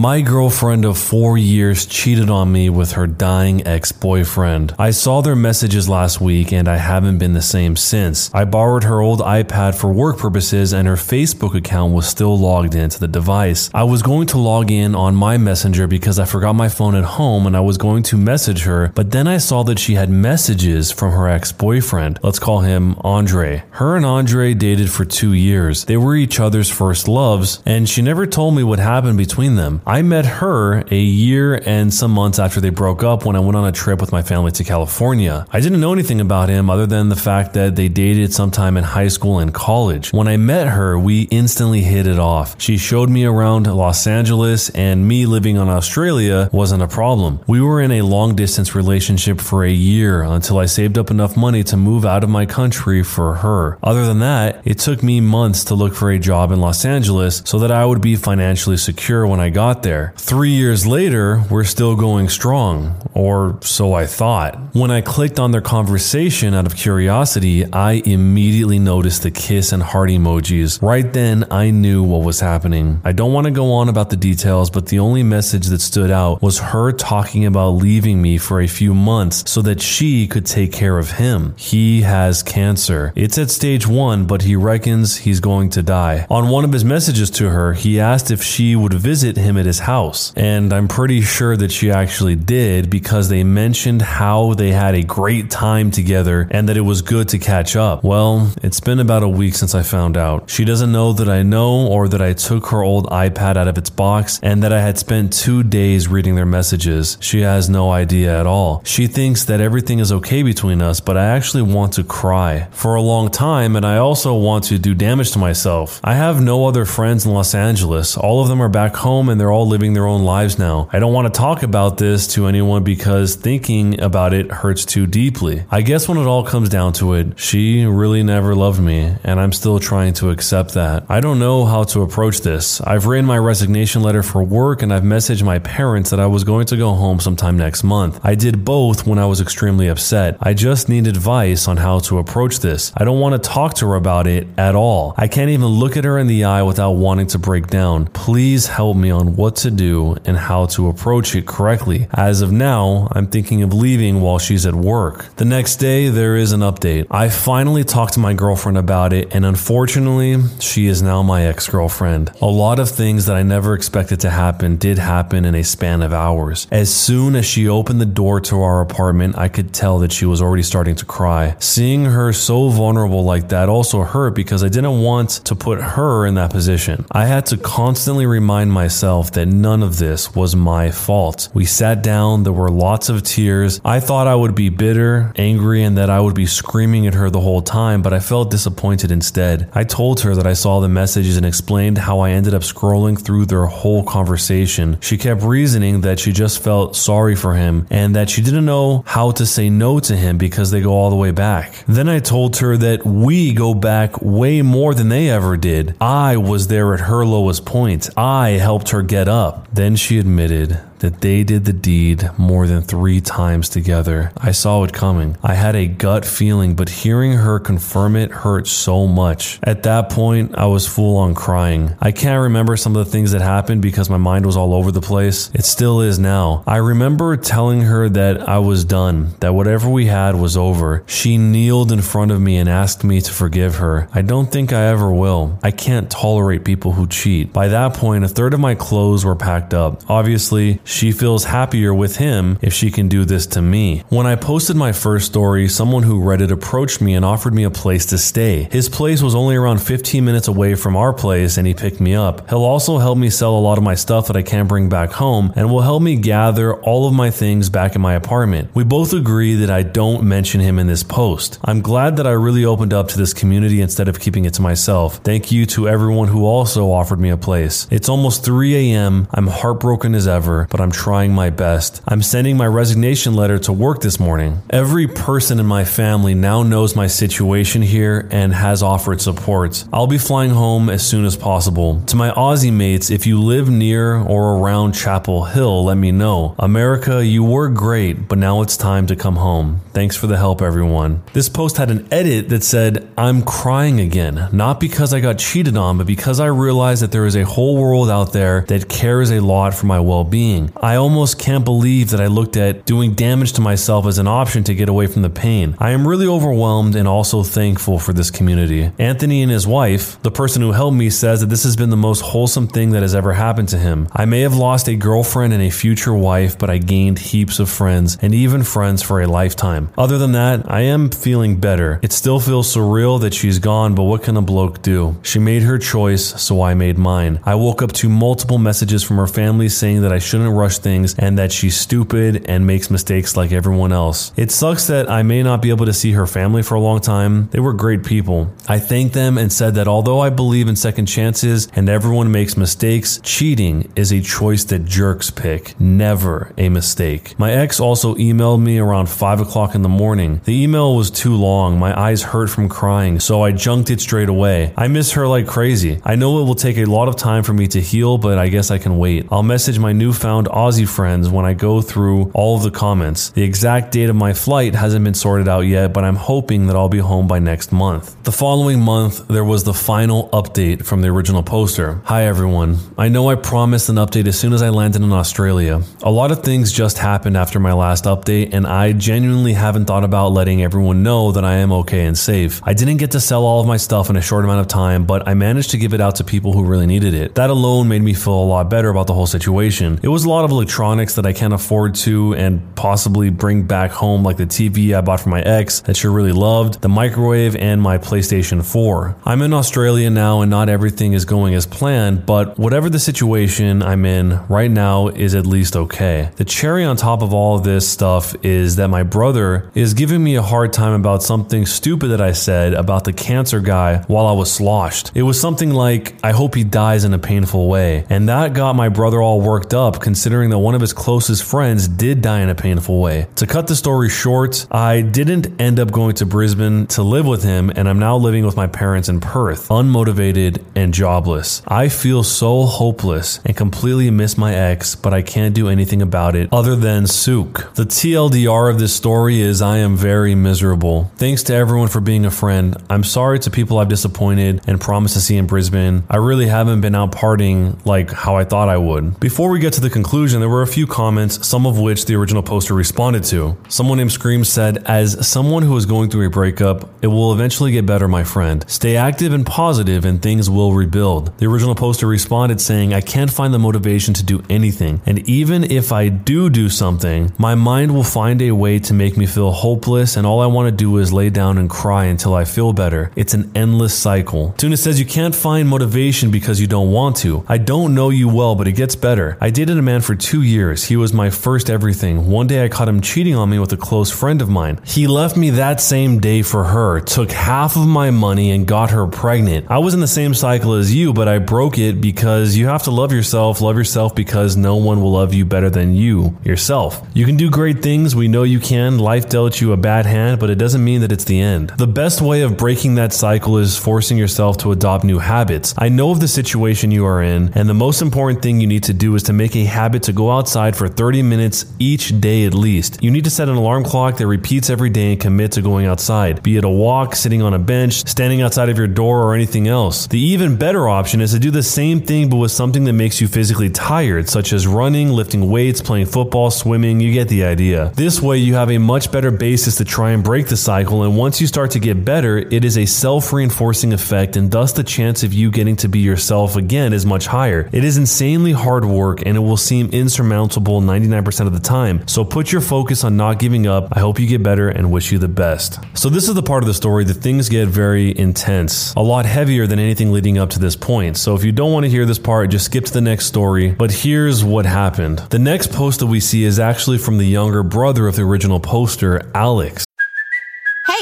My girlfriend of four years cheated on me with her dying ex boyfriend. I saw their messages last week and I haven't been the same since. I borrowed her old iPad for work purposes and her Facebook account was still logged into the device. I was going to log in on my messenger because I forgot my phone at home and I was going to message her, but then I saw that she had messages from her ex boyfriend. Let's call him Andre. Her and Andre dated for two years. They were each other's first loves, and she never told me what happened between them. I met her a year and some months after they broke up when I went on a trip with my family to California. I didn't know anything about him other than the fact that they dated sometime in high school and college. When I met her, we instantly hit it off. She showed me around Los Angeles, and me living on Australia wasn't a problem. We were in a long distance relationship for a year until I saved up enough money to move out of my country for her. Other than that, it took me months to look for a job in Los Angeles so that I would be financially secure when I got there. Three years later, we're still going strong, or so I thought. When I clicked on their conversation out of curiosity, I immediately noticed the kiss and heart emojis. Right then, I knew what was happening. I don't want to go on about the details, but the only message that stood out was her talking about leaving me for a few months so that she could take care of him. He has cancer. It's at stage one, but he reckons he's going to die. On one of his messages to her, he asked if she would visit him at his house. And I'm pretty sure that she actually did because they mentioned how they had a great time together and that it was good to catch up. Well, it's been about a week since I found out. She doesn't know that I know or that I took her old iPad out of its box and that I had spent two days reading their messages. She has no idea at all. She thinks that everything is okay between us, but I actually want to cry for a long time and I also want to do damage to myself. I have no other friends in Los Angeles. All of them are back home and they're all living their own lives now. I don't want to talk about this to anyone because thinking about it hurts too deeply. I guess when it all comes down to it, she really never loved me and I'm still trying to accept that. I don't know how to approach this. I've written my resignation letter for work and I've messaged my parents that I was going to go home sometime next month. I did both when I was extremely upset. I just need advice on how to approach this. I don't want to talk to her about it at all. I can't even look at her in the eye without wanting to break down. Please help me on what to do and how to approach it correctly. As of now, I'm thinking of leaving while she's at work. The next day, there is an update. I finally talked to my girlfriend about it, and unfortunately, she is now my ex girlfriend. A lot of things that I never expected to happen did happen in a span of hours. As soon as she opened the door to our apartment, I could tell that she was already starting to cry. Seeing her so vulnerable like that also hurt because I didn't want to put her in that position. I had to constantly remind myself that none of this was my fault. We sat down, there were lots of tears. I thought I would be bitter, angry, and that I would be screaming at her the whole time, but I felt disappointed instead. I told her that I saw the messages and explained how I ended up scrolling through their whole conversation. She kept reasoning that she just felt sorry for him and that she didn't know how to say no to him because they go all the way back. Then I told her that we go back way more than they ever did. I was there at her lowest point. I helped her get up. Then she admitted that they did the deed more than three times together. I saw it coming. I had a gut feeling, but hearing her confirm it hurt so much. At that point, I was full on crying. I can't remember some of the things that happened because my mind was all over the place. It still is now. I remember telling her that I was done, that whatever we had was over. She kneeled in front of me and asked me to forgive her. I don't think I ever will. I can't tolerate people who cheat. By that point, a third of my clothes were packed up. Obviously, she feels happier with him if she can do this to me. When I posted my first story, someone who read it approached me and offered me a place to stay. His place was only around 15 minutes away from our place and he picked me up. He'll also help me sell a lot of my stuff that I can't bring back home and will help me gather all of my things back in my apartment. We both agree that I don't mention him in this post. I'm glad that I really opened up to this community instead of keeping it to myself. Thank you to everyone who also offered me a place. It's almost 3 a.m. I'm heartbroken as ever, but but I'm trying my best. I'm sending my resignation letter to work this morning. Every person in my family now knows my situation here and has offered support. I'll be flying home as soon as possible. To my Aussie mates, if you live near or around Chapel Hill, let me know. America, you were great, but now it's time to come home. Thanks for the help, everyone. This post had an edit that said, I'm crying again, not because I got cheated on, but because I realized that there is a whole world out there that cares a lot for my well being. I almost can't believe that I looked at doing damage to myself as an option to get away from the pain. I am really overwhelmed and also thankful for this community. Anthony and his wife, the person who helped me, says that this has been the most wholesome thing that has ever happened to him. I may have lost a girlfriend and a future wife, but I gained heaps of friends and even friends for a lifetime. Other than that, I am feeling better. It still feels surreal that she's gone, but what can a bloke do? She made her choice, so I made mine. I woke up to multiple messages from her family saying that I shouldn't rush things and that she's stupid and makes mistakes like everyone else. It sucks that I may not be able to see her family for a long time. They were great people. I thanked them and said that although I believe in second chances and everyone makes mistakes, cheating is a choice that jerks pick, never a mistake. My ex also emailed me around 5 o'clock in the morning. The email was too long, my eyes hurt from crying, so I junked it straight away. I miss her like crazy. I know it will take a lot of time for me to heal, but I guess I can wait. I'll message my newfound Aussie friends when I go through all of the comments. The exact date of my flight hasn't been sorted out yet, but I'm hoping that I'll be home by next month. The following month, there was the final update from the original poster. Hi everyone. I know I promised an update as soon as I landed in Australia. A lot of things just happened after my last update, and I genuinely haven't thought about letting everyone know that I am okay and safe. I didn't get to sell all of my stuff in a short amount of time, but I managed to give it out to people who really needed it. That alone made me feel a lot better about the whole situation. It was lot of electronics that I can't afford to and possibly bring back home, like the TV I bought for my ex that she really loved, the microwave, and my PlayStation 4. I'm in Australia now, and not everything is going as planned, but whatever the situation I'm in right now is at least okay. The cherry on top of all of this stuff is that my brother is giving me a hard time about something stupid that I said about the cancer guy while I was sloshed. It was something like, I hope he dies in a painful way. And that got my brother all worked up, that one of his closest friends did die in a painful way. To cut the story short, I didn't end up going to Brisbane to live with him, and I'm now living with my parents in Perth, unmotivated and jobless. I feel so hopeless and completely miss my ex, but I can't do anything about it other than sook. The TLDR of this story is I am very miserable. Thanks to everyone for being a friend. I'm sorry to people I've disappointed and promised to see in Brisbane. I really haven't been out partying like how I thought I would. Before we get to the conclusion, there were a few comments, some of which the original poster responded to. Someone named Scream said, As someone who is going through a breakup, it will eventually get better, my friend. Stay active and positive, and things will rebuild. The original poster responded saying, I can't find the motivation to do anything, and even if I do do something, my mind will find a way to make me feel hopeless, and all I want to do is lay down and cry until I feel better. It's an endless cycle. Tuna says, You can't find motivation because you don't want to. I don't know you well, but it gets better. I dated a man for two years. He was my first everything. One day I caught him cheating on me with a close friend of mine. He left me that same day for her, took half of my money, and got her pregnant. I was in the same cycle as you, but I broke it because you have to love yourself. Love yourself because no one will love you better than you yourself. You can do great things. We know you can. Life dealt you a bad hand, but it doesn't mean that it's the end. The best way of breaking that cycle is forcing yourself to adopt new habits. I know of the situation you are in, and the most important thing you need to do is to make a habit to go outside for 30 minutes each day at least. You need to set an alarm clock that repeats every day and commit to going outside, be it a walk, sitting on a bench, standing outside of your door, or anything else. The even better option is to do the same thing but with something that makes you physically tired, such as running, lifting weights, playing football, swimming. You get the idea. This way, you have a much better basis to try and break the cycle, and once you start to get better, it is a self reinforcing effect, and thus the chance of you getting to be yourself again is much higher. It is insanely hard work, and it will seem insurmountable 99% of the time. So put your focus on not giving up. I hope you get better and wish you the best. So, this is the part of the story that things get very intense, a lot heavier than anything leading up to this point. So, if you don't want to hear this part, just skip to the next story. But here's what happened. The next post that we see is actually from the younger brother of the original poster, Alex.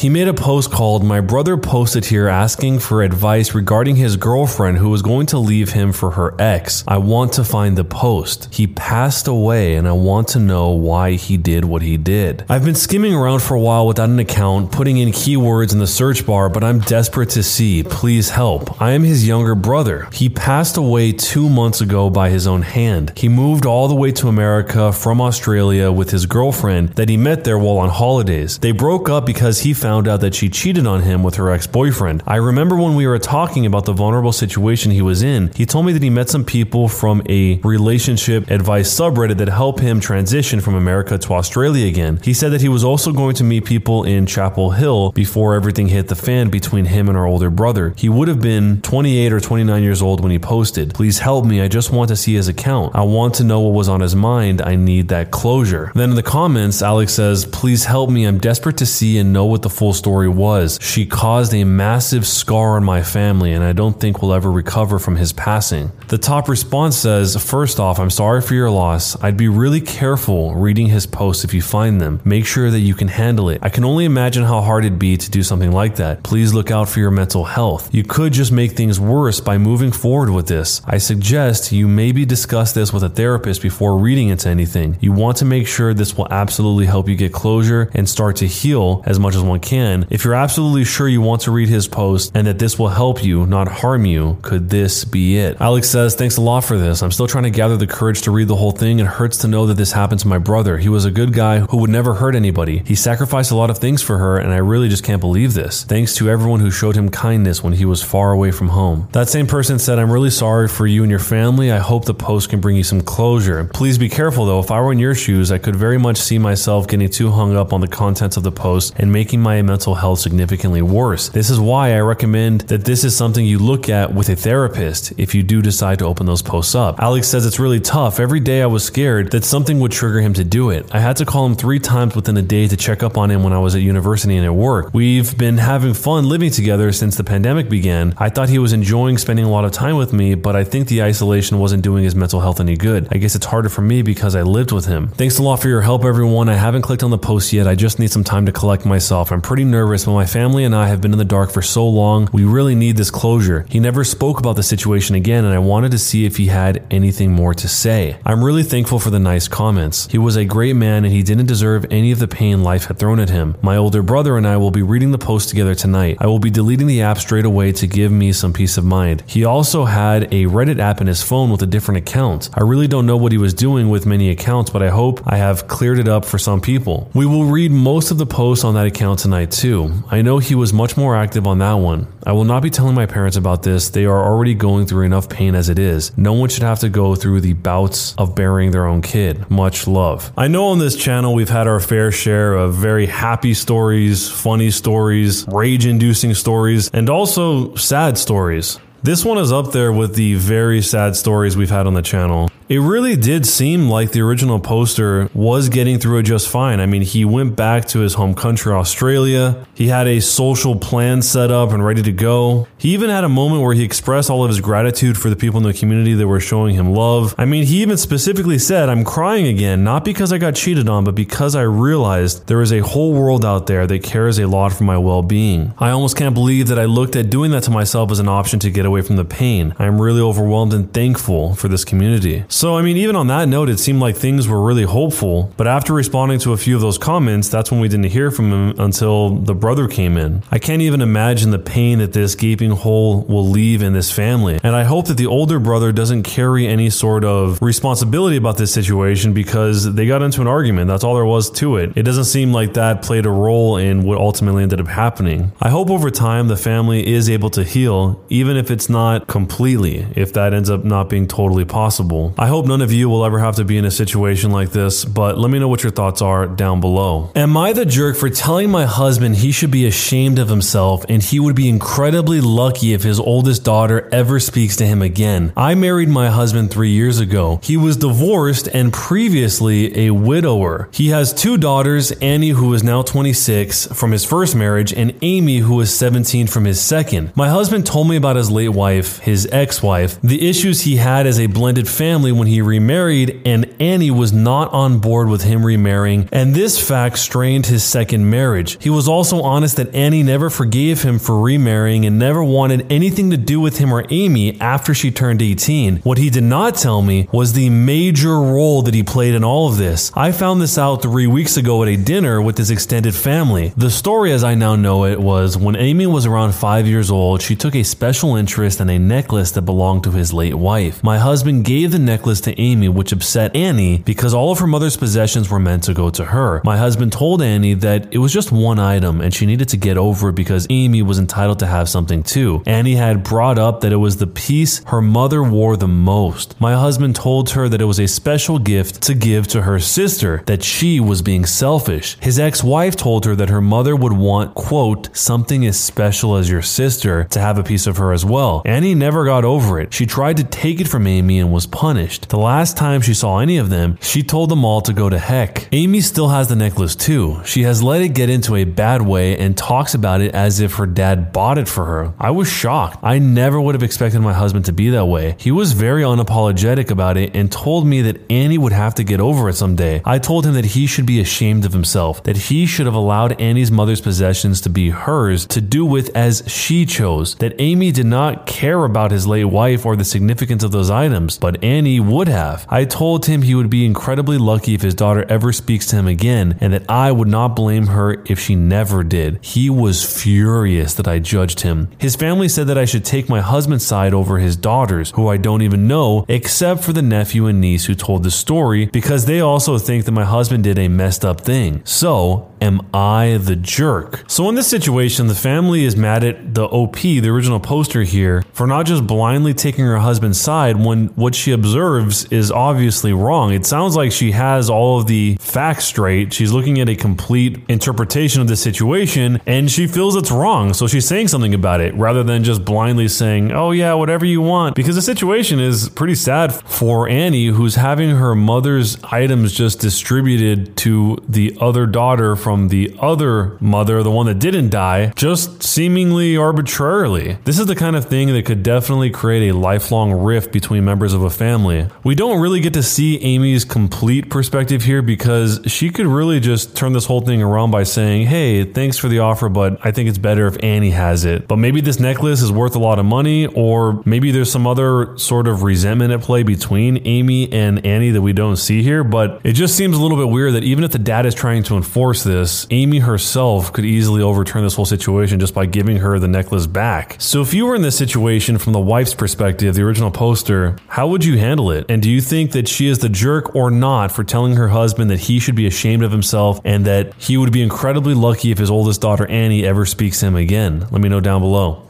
He made a post called My Brother Posted Here asking for advice regarding his girlfriend who was going to leave him for her ex. I want to find the post. He passed away and I want to know why he did what he did. I've been skimming around for a while without an account, putting in keywords in the search bar, but I'm desperate to see. Please help. I am his younger brother. He passed away two months ago by his own hand. He moved all the way to America from Australia with his girlfriend that he met there while on holidays. They broke up because he found out that she cheated on him with her ex boyfriend. I remember when we were talking about the vulnerable situation he was in, he told me that he met some people from a relationship advice subreddit that helped him transition from America to Australia again. He said that he was also going to meet people in Chapel Hill before everything hit the fan between him and our older brother. He would have been 28 or 29 years old when he posted. Please help me. I just want to see his account. I want to know what was on his mind. I need that closure. Then in the comments, Alex says, Please help me. I'm desperate to see and know what the full story was. She caused a massive scar on my family, and I don't think we'll ever recover from his passing. The top response says, First off, I'm sorry for your loss. I'd be really careful reading his posts if you find them. Make sure that you can handle it. I can only imagine how hard it'd be to do something like that. Please look out for your mental health. You could just make things worse by moving forward with this. I suggest you maybe discuss this with a therapist before reading into anything. You want to make sure this will absolutely help you get closure and start to heal as much as one can. If you're absolutely sure you want to read his post and that this will help you, not harm you, could this be it? Alex says, Thanks a lot for this. I'm still trying to gather the courage to read the whole thing. It hurts to know that this happened to my brother. He was a good guy who would never hurt anybody. He sacrificed a lot of things for her, and I really just can't believe this. Thanks to everyone who showed him kindness when he was far away from home. That same person said, I'm really sorry for you and your family. I hope the post can bring you some closure. Please be careful though. If I were in your shoes, I could very much see myself getting too hung up on the contents of the post and making my mental health significantly worse. This is why I recommend that this is something you look at with a therapist if you do decide to open those posts up. Alex says it's really tough. Every day I was scared that something would trigger him to do it. I had to call him three times within a day to check up on him when I was at university and at work. We've been having fun living together since the pandemic began. I thought he was enjoying spending a lot of time with me, but I think the isolation wasn't doing his mental health any good. I guess it's harder for me because I lived with him. Thanks a lot for your help, everyone. I haven't clicked on the post yet. I just need some time to collect myself. I'm pretty nervous, but my family and I have been in the dark for so long. We really need this closure. He never spoke about the situation again, and I wanted to see if he had anything more to say. I'm really thankful for the nice comments. He was a great man and he didn't deserve any of the pain life had thrown at him. My older brother and I will be reading the post together tonight. I will be deleting the app straight away to give me some peace of mind. He also had a Reddit app in his phone with a different account. I really don't know what he was doing with many accounts, but I hope I have cleared it up for some people. We will read most of the posts on that account tonight too. I know he was much more active on that one. I will not be telling my parents about this. They are already going through enough pain as it is. No one should have to go through the bouts of burying their own kid. Much love. I know on this channel we've had our fair share of very happy stories, funny stories, rage inducing stories, and also sad stories. This one is up there with the very sad stories we've had on the channel. It really did seem like the original poster was getting through it just fine. I mean, he went back to his home country, Australia. He had a social plan set up and ready to go. He even had a moment where he expressed all of his gratitude for the people in the community that were showing him love. I mean, he even specifically said, I'm crying again, not because I got cheated on, but because I realized there is a whole world out there that cares a lot for my well being. I almost can't believe that I looked at doing that to myself as an option to get away from the pain. I am really overwhelmed and thankful for this community. So, I mean, even on that note, it seemed like things were really hopeful. But after responding to a few of those comments, that's when we didn't hear from him until the brother came in. I can't even imagine the pain that this gaping hole will leave in this family. And I hope that the older brother doesn't carry any sort of responsibility about this situation because they got into an argument. That's all there was to it. It doesn't seem like that played a role in what ultimately ended up happening. I hope over time the family is able to heal, even if it's not completely, if that ends up not being totally possible. I hope none of you will ever have to be in a situation like this, but let me know what your thoughts are down below. Am I the jerk for telling my husband he should be ashamed of himself and he would be incredibly lucky if his oldest daughter ever speaks to him again? I married my husband three years ago. He was divorced and previously a widower. He has two daughters, Annie, who is now 26 from his first marriage, and Amy, who is 17 from his second. My husband told me about his late wife, his ex wife, the issues he had as a blended family when he remarried, and Annie was not on board with him remarrying, and this fact strained his second marriage. He was also honest that Annie never forgave him for remarrying and never wanted anything to do with him or Amy after she turned 18. What he did not tell me was the major role that he played in all of this. I found this out three weeks ago at a dinner with his extended family. The story, as I now know it, was when Amy was around five years old, she took a special interest in a necklace that belonged to his late wife. My husband gave the necklace to Amy, which upset Annie because all of her mother's possessions were meant to go to her. My husband told Annie that it was just one item and she needed to get over it because Amy was entitled to have something too. Annie had brought up that it was the piece her mother wore the most. My husband told her that it was a special gift to give to her sister, that she was being selfish. His ex wife told her that her mother would want, quote, something as special as your sister to have a piece of her as well. Annie never got over it. She tried to take it from Amy and was punished. The last time she saw any of them, she told them all to go to heck. Amy still has the necklace too. She has let it get into a bad way and talks about it as if her dad bought it for her. I was shocked. I never would have expected my husband to be that way. He was very unapologetic about it and told me that Annie would have to get over it someday. I told him that he should be ashamed of himself, that he should have allowed Annie's mother's possessions to be hers to do with as she chose, that Amy did not care about his late wife or the significance of those items, but Annie would have. I told him he would be incredibly lucky if his daughter ever speaks to him again, and that I would not blame her if she never did. He was furious that I judged him. His family said that I should take my husband's side over his daughters, who I don't even know, except for the nephew and niece who told the story, because they also think that my husband did a messed up thing. So, am I the jerk? So, in this situation, the family is mad at the OP, the original poster here, for not just blindly taking her husband's side when what she observes is obviously wrong. It sounds like she has all of the facts straight. She's looking at a complete interpretation of the situation and she feels it's wrong. So, she's saying something about it rather than just blindly saying, oh, yeah, whatever you want. Because the situation is pretty sad for Annie, who's having her mother's items just distributed to the other daughter from the other mother, the one that didn't die, just seemingly arbitrarily. This is the kind of thing that could definitely create a lifelong rift between members of a family. We don't really get to see Amy's complete perspective here because she could really just turn this whole thing around by saying, Hey, thanks for the offer, but I think it's better if Annie has it. But maybe this necklace is worth a lot of money, or maybe there's some other sort of resentment at play between Amy and Annie that we don't see here. But it just seems a little bit weird that even if the dad is trying to enforce this, Amy herself could easily overturn this whole situation just by giving her the necklace back. So if you were in this situation from the wife's perspective, the original poster, how would you handle it? And do you think that she is the jerk or not for telling her husband that he should be ashamed of himself and that he would be incredibly lucky if his oldest daughter Annie ever speaks to him again? Let me know down below.